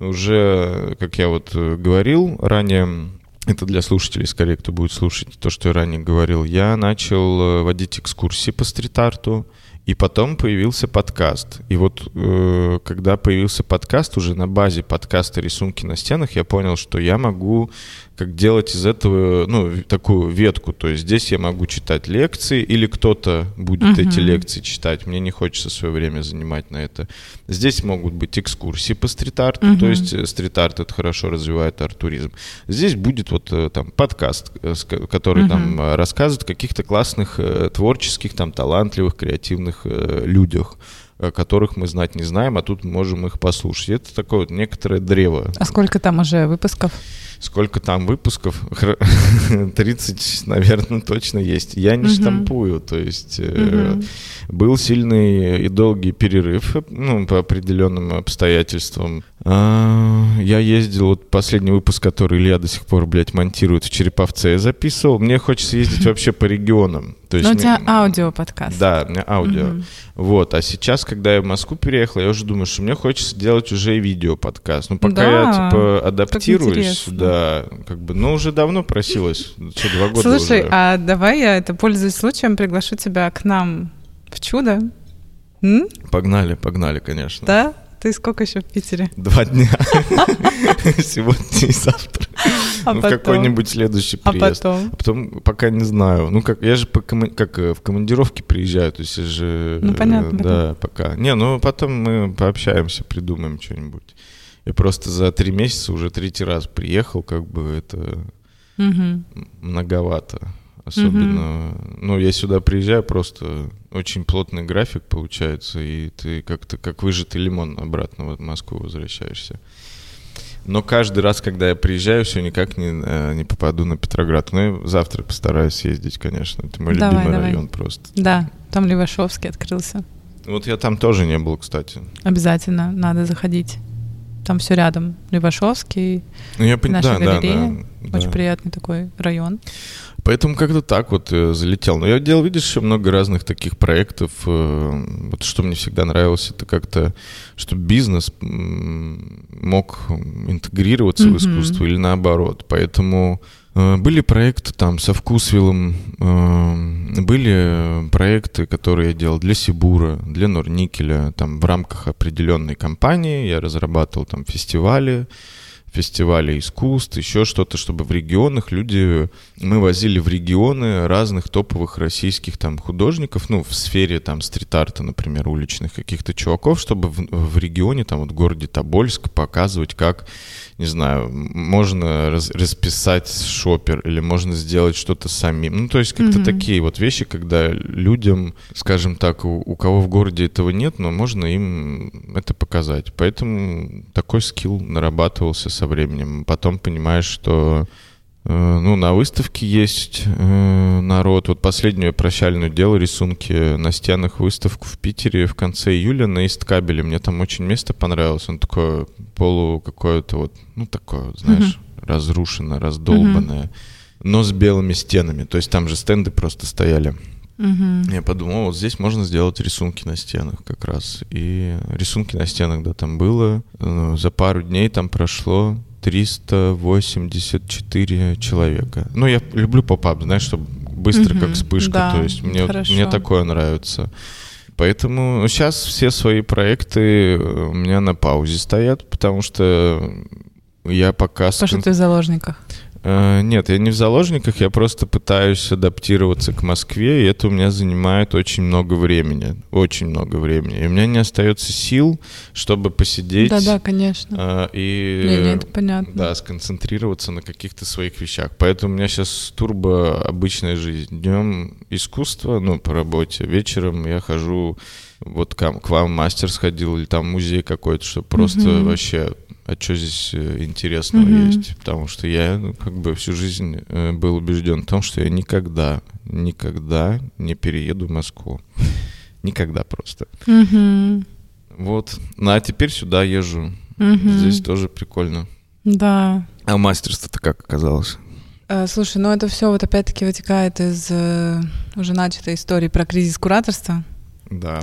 уже, как я вот говорил ранее, это для слушателей, скорее, кто будет слушать то, что я ранее говорил, я начал э, водить экскурсии по стрит-арту, и потом появился подкаст. И вот э, когда появился подкаст, уже на базе подкаста «Рисунки на стенах», я понял, что я могу как делать из этого, ну, такую ветку. То есть здесь я могу читать лекции, или кто-то будет uh-huh. эти лекции читать. Мне не хочется свое время занимать на это. Здесь могут быть экскурсии по стрит-арту, uh-huh. то есть э, стрит-арт это хорошо развивает арт-туризм. Здесь будет вот э, там подкаст, э, который uh-huh. там рассказывает о каких-то классных, творческих, там, талантливых, креативных людях которых мы знать не знаем, а тут можем их послушать. Это такое вот некоторое древо. А сколько там уже выпусков? Сколько там выпусков? 30, наверное, точно есть. Я не штампую, то есть э, был сильный и долгий перерыв, ну, по определенным обстоятельствам. А, я ездил, вот последний выпуск, который Илья до сих пор, блядь, монтирует в Череповце, я записывал. Мне хочется ездить вообще по регионам. То есть Но у тебя аудио-подкаст. Да, у меня аудио. Угу. Вот, а сейчас, когда я в Москву переехал, я уже думаю, что мне хочется делать уже и видео-подкаст. Ну, пока да, я, типа, адаптируюсь, да, как бы, ну, уже давно просилась, что, два года Слушай, уже. а давай я, это пользуясь случаем, приглашу тебя к нам в чудо. М? Погнали, погнали, конечно. Да? Ты сколько еще в Питере? Два дня. Сегодня и завтра. А ну, потом? какой-нибудь следующий приезд. А потом? А потом пока не знаю. Ну, как я же по кома- как э, в командировке приезжаю, то есть я же... Ну, понятно. Да, пока. Не, ну, потом мы пообщаемся, придумаем что-нибудь. Я просто за три месяца уже третий раз приехал, как бы это угу. многовато. Особенно, угу. ну, я сюда приезжаю, просто очень плотный график получается, и ты как-то как выжатый лимон обратно в Москву возвращаешься. Но каждый раз, когда я приезжаю, все никак не, э, не попаду на Петроград. Ну, завтра постараюсь съездить, конечно. Это мой давай, любимый давай. район просто. Да, там Левашовский открылся. Вот я там тоже не был, кстати. Обязательно надо заходить. Там все рядом. Левашовский, ну, я пон... наша да, галерея. Да, да, Очень да. приятный такой район. Поэтому как-то так вот э, залетел. Но я делал, видишь, еще много разных таких проектов. Э, вот что мне всегда нравилось, это как-то, чтобы бизнес мог интегрироваться mm-hmm. в искусство или наоборот. Поэтому были проекты там со Вкусвиллом, э, были проекты, которые я делал для Сибура, для Норникеля, там в рамках определенной компании. Я разрабатывал там фестивали, фестиваля искусств, еще что-то, чтобы в регионах люди... Мы возили в регионы разных топовых российских там художников, ну, в сфере там стрит-арта, например, уличных каких-то чуваков, чтобы в, в регионе, там вот в городе Тобольск показывать, как не знаю, можно раз, расписать шопер или можно сделать что-то самим. Ну, то есть как-то mm-hmm. такие вот вещи, когда людям, скажем так, у, у кого в городе этого нет, но можно им это показать. Поэтому такой скилл нарабатывался со временем. Потом понимаешь, что ну, на выставке есть э, народ. Вот последнюю прощальную делал рисунки на стенах выставку в Питере в конце июля на Исткабеле. Мне там очень место понравилось. Он такое полу какое-то вот, ну, такое, знаешь, mm-hmm. разрушенное, раздолбанное, mm-hmm. но с белыми стенами. То есть там же стенды просто стояли. Угу. Я подумал, вот здесь можно сделать рисунки на стенах как раз. И рисунки на стенах, да, там было. Ну, за пару дней там прошло 384 человека. Ну, я люблю поп-ап, знаешь, чтобы быстро, угу. как вспышка. Да, То есть мне, мне такое нравится. Поэтому сейчас все свои проекты у меня на паузе стоят, потому что я пока... Потому что ты в заложниках. Э, нет, я не в заложниках, я просто пытаюсь адаптироваться к Москве, и это у меня занимает очень много времени, очень много времени. И у меня не остается сил, чтобы посидеть. Да-да, конечно. Э, и не, не, это понятно. Да, сконцентрироваться на каких-то своих вещах. Поэтому у меня сейчас турбо обычная жизнь. Днем искусство, ну, по работе, вечером я хожу вот к, к вам мастер сходил или там музей какой-то, чтобы просто mm-hmm. вообще а что здесь э, интересного mm-hmm. есть? Потому что я ну, как бы всю жизнь э, был убежден в том, что я никогда, никогда не перееду в Москву. Никогда просто. Mm-hmm. Вот. Ну а теперь сюда езжу. Mm-hmm. Здесь тоже прикольно. Да. А мастерство-то как оказалось? Э, слушай, ну это все вот опять-таки вытекает из уже начатой истории про кризис кураторства. Да.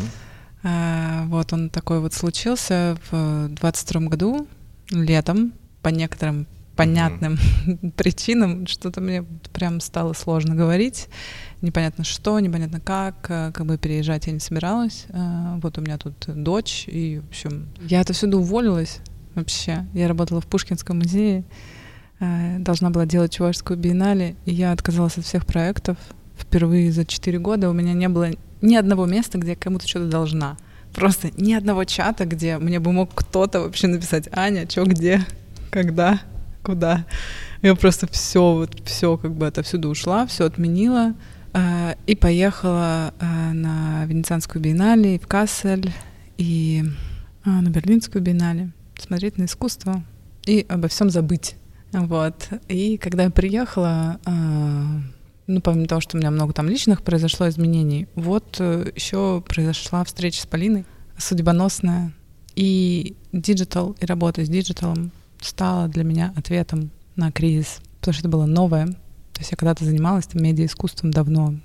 Э, вот он такой вот случился в 22 году летом по некоторым понятным mm-hmm. причинам что-то мне прям стало сложно говорить. Непонятно что, непонятно как, э, как бы переезжать я не собиралась. Э, вот у меня тут дочь, и, в общем, я отсюда уволилась вообще. Я работала в Пушкинском музее, должна была делать Чувашскую биеннале, и я отказалась от всех проектов. Впервые за четыре года у меня не было ни одного места, где я кому-то что-то должна просто ни одного чата, где мне бы мог кто-то вообще написать, Аня, что, где, когда, куда. Я просто все, вот все как бы отовсюду ушла, все отменила э, и поехала э, на Венецианскую биеннале, в Кассель, и э, на Берлинскую биеннале смотреть на искусство и обо всем забыть. Вот. И когда я приехала, э, ну, помимо того, что у меня много там личных произошло изменений, вот э, еще произошла встреча с Полиной, судьбоносная. И digital, и работа с digital ом стала для меня ответом на кризис, потому что это было новое. То есть я когда-то занималась медиаискусством давно.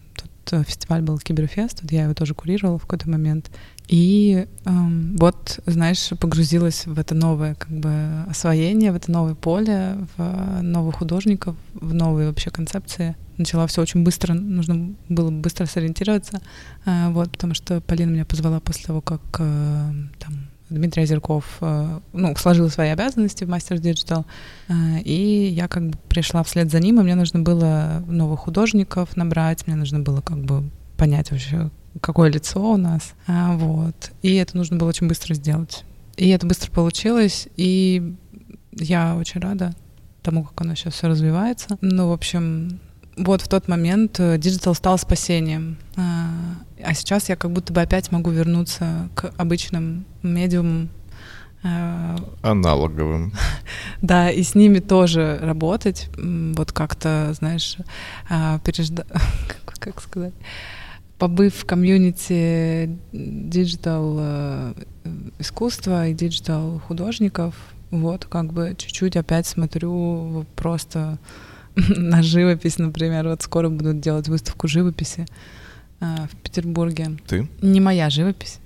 Фестиваль был Киберфест, вот я его тоже курировала в какой-то момент. И эм, вот, знаешь, погрузилась в это новое как бы освоение, в это новое поле, в новых художников, в новые вообще концепции. Начала все очень быстро, нужно было быстро сориентироваться, э, вот, потому что Полина меня позвала после того, как э, там Дмитрий Озерков э, ну, сложил свои обязанности в Мастер Digital, э, и я как бы пришла вслед за ним, и мне нужно было новых художников набрать, мне нужно было как бы понять вообще, какое лицо у нас. А, вот. И это нужно было очень быстро сделать. И это быстро получилось, и я очень рада тому, как оно сейчас все развивается. Ну, в общем, вот в тот момент э, digital стал спасением. А, а сейчас я как будто бы опять могу вернуться к обычным медиумам. А, Аналоговым. Да, и с ними тоже работать. Вот как-то, знаешь, а, пережда... как сказать побыв в комьюнити digital э, искусства и digital художников, вот как бы чуть-чуть опять смотрю просто на живопись, например. Вот скоро будут делать выставку живописи э, в Петербурге. Ты? Не моя живопись.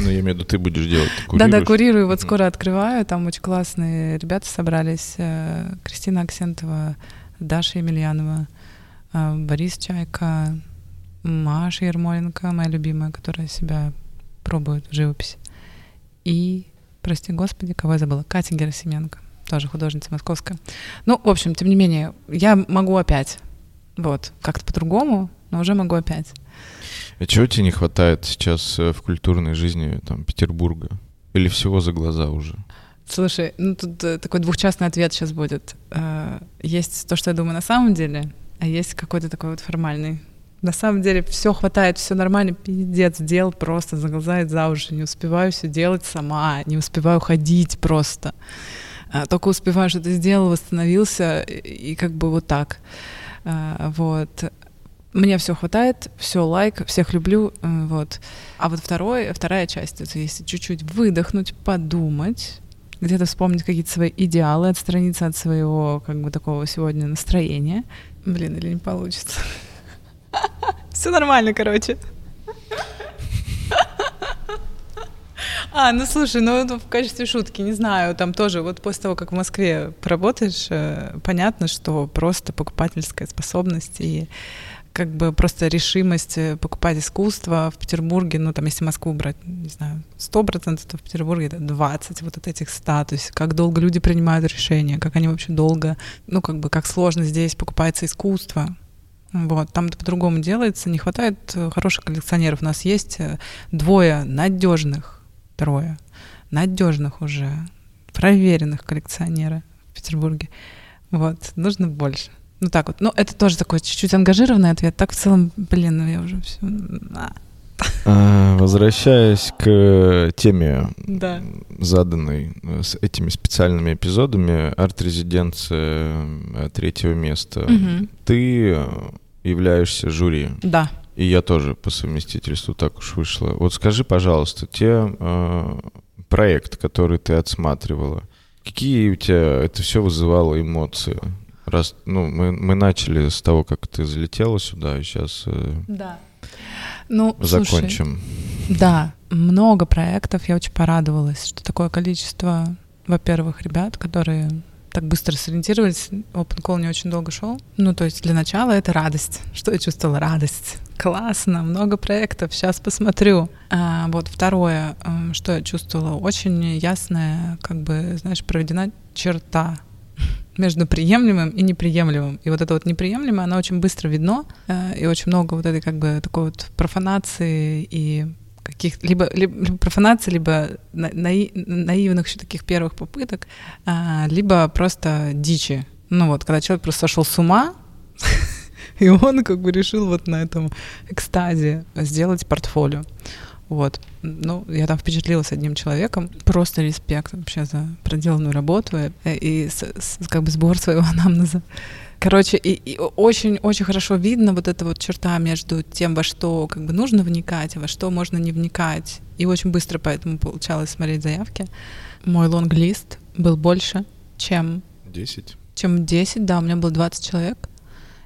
Ну, я имею в виду, ты будешь делать. Да-да, курирую. Вот скоро открываю. Там очень классные ребята собрались. Э, Кристина Аксентова, Даша Емельянова, Борис Чайка, Маша Ермоленко, моя любимая, которая себя пробует в живописи. И, прости господи, кого я забыла, Катя Герасименко, тоже художница московская. Ну, в общем, тем не менее, я могу опять. Вот, как-то по-другому, но уже могу опять. А чего тебе не хватает сейчас э, в культурной жизни там, Петербурга? Или всего за глаза уже? Слушай, ну тут э, такой двухчастный ответ сейчас будет. Э, есть то, что я думаю на самом деле, а есть какой-то такой вот формальный на самом деле все хватает, все нормально, пиздец, дел просто за глаза и за уши. Не успеваю все делать сама, не успеваю ходить просто. А, только успеваю, что ты сделал, восстановился, и, как бы вот так. А, вот. Мне все хватает, все лайк, всех люблю, э, вот. А вот второй, вторая часть, это если чуть-чуть выдохнуть, подумать, где-то вспомнить какие-то свои идеалы, отстраниться от своего, как бы, такого сегодня настроения. Блин, или не получится. Все нормально, короче. А, ну слушай, ну в качестве шутки, не знаю, там тоже вот после того, как в Москве поработаешь, э, понятно, что просто покупательская способность и как бы просто решимость э, покупать искусство в Петербурге, ну, там, если Москву брать, не знаю, 100%, то в Петербурге это 20 вот от этих ста, то есть как долго люди принимают решения, как они вообще долго, ну, как бы, как сложно здесь покупается искусство, вот, там это по-другому делается, не хватает э, хороших коллекционеров. У нас есть двое надежных трое надежных уже, проверенных коллекционера в Петербурге. Вот, нужно больше. Ну так вот. Ну, это тоже такой чуть-чуть ангажированный ответ. Так в целом, блин, ну я уже все. А. А, возвращаясь к теме, да. заданной э, с этими специальными эпизодами, арт-резиденция э, третьего места, угу. ты э, являешься жюри. Да. И я тоже по совместительству так уж вышло. Вот скажи, пожалуйста, те э, проекты, которые ты отсматривала, какие у тебя это все вызывало эмоции? Раз, ну, мы, мы начали с того, как ты залетела сюда, и сейчас э, да. ну, закончим. Слушай, да, много проектов. Я очень порадовалась, что такое количество, во-первых, ребят, которые так быстро сориентировались. Open Call не очень долго шел. Ну, то есть для начала это радость. Что я чувствовала? Радость. Классно, много проектов, сейчас посмотрю. А, вот второе, эм, что я чувствовала, очень ясная, как бы, знаешь, проведена черта между приемлемым и неприемлемым. И вот это вот неприемлемое, оно очень быстро видно, э, и очень много вот этой как бы такой вот профанации и каких либо, либо профанации, либо наи, наивных еще таких первых попыток, а, либо просто дичи. Ну вот, когда человек просто сошел с ума, и он как бы решил вот на этом экстазе сделать портфолио. Вот. Ну, я там впечатлилась одним человеком. Просто респект вообще за проделанную работу и, и с, с, как бы сбор своего анамнеза. Короче, и очень-очень хорошо видно вот эта вот черта между тем, во что как бы нужно вникать, а во что можно не вникать. И очень быстро поэтому получалось смотреть заявки. Мой лонглист был больше, чем... 10? Чем 10, да, у меня было 20 человек.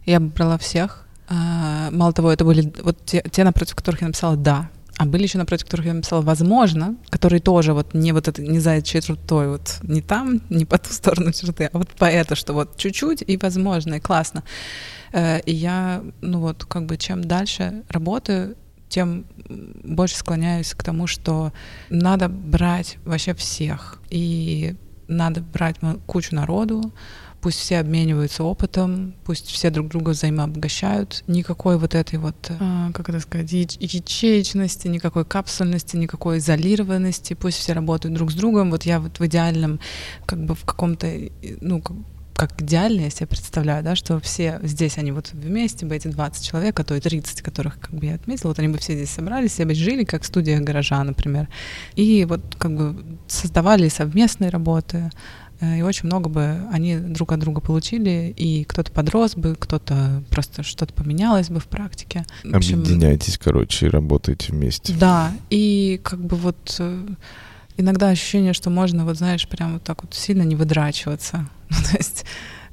Я брала всех. А, мало того, это были вот те, те, напротив которых я написала «да», а были еще напротив которых я написала «возможно», которые тоже вот не вот это, не за чертой, вот не там, не по ту сторону черты, а вот по это, что вот чуть-чуть и возможно, и классно. Э, и я, ну вот, как бы чем дальше работаю, тем больше склоняюсь к тому, что надо брать вообще всех. И надо брать кучу народу, пусть все обмениваются опытом, пусть все друг друга взаимообогащают. Никакой вот этой вот, а, как это сказать, ячеечности, никакой капсульности, никакой изолированности. Пусть все работают друг с другом. Вот я вот в идеальном, как бы в каком-то, ну, как идеально я себе представляю, да, что все здесь, они вот вместе бы, эти 20 человек, а то и 30, которых как бы я отметила, вот они бы все здесь собрались, все бы жили, как студия гаража, например, и вот как бы создавали совместные работы, Э, и очень много бы они друг от друга получили, и кто-то подрос бы, кто-то просто что-то поменялось бы в практике. В общем, Объединяйтесь, короче, и работаете вместе. Да, и как бы вот э, иногда ощущение, что можно, вот знаешь, прям вот так вот сильно не выдрачиваться. Ну, то есть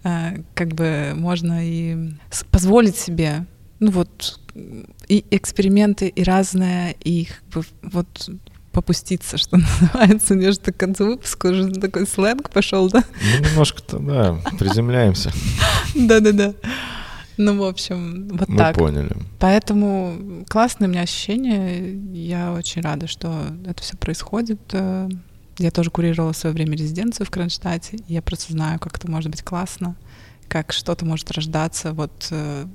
э, как бы можно и позволить себе, ну вот, и эксперименты, и разное, и как бы вот попуститься, что называется, к концу выпуска уже такой сленг пошел, да? Ну, немножко-то, да, приземляемся. Да-да-да. Ну, в общем, вот Мы так. поняли. Поэтому классное у меня ощущение. Я очень рада, что это все происходит. Я тоже курировала в свое время резиденцию в Кронштадте. Я просто знаю, как это может быть классно, как что-то может рождаться вот Э,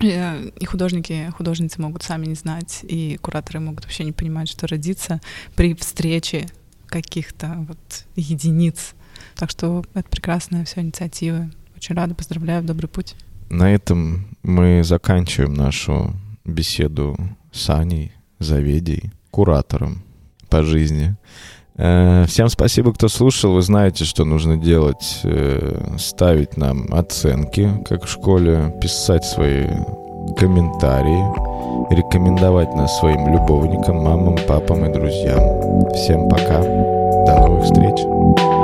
и художники, художницы могут сами не знать, и кураторы могут вообще не понимать, что родится при встрече каких-то вот единиц. Так что это прекрасная вся инициатива. Очень рада, поздравляю, добрый путь. На этом мы заканчиваем нашу беседу с Аней Заведей, куратором по жизни Э, всем спасибо, кто слушал. Вы знаете, что нужно делать. Э, ставить нам оценки, как в школе, писать свои комментарии, рекомендовать нас своим любовникам, мамам, папам и друзьям. Всем пока. До новых встреч.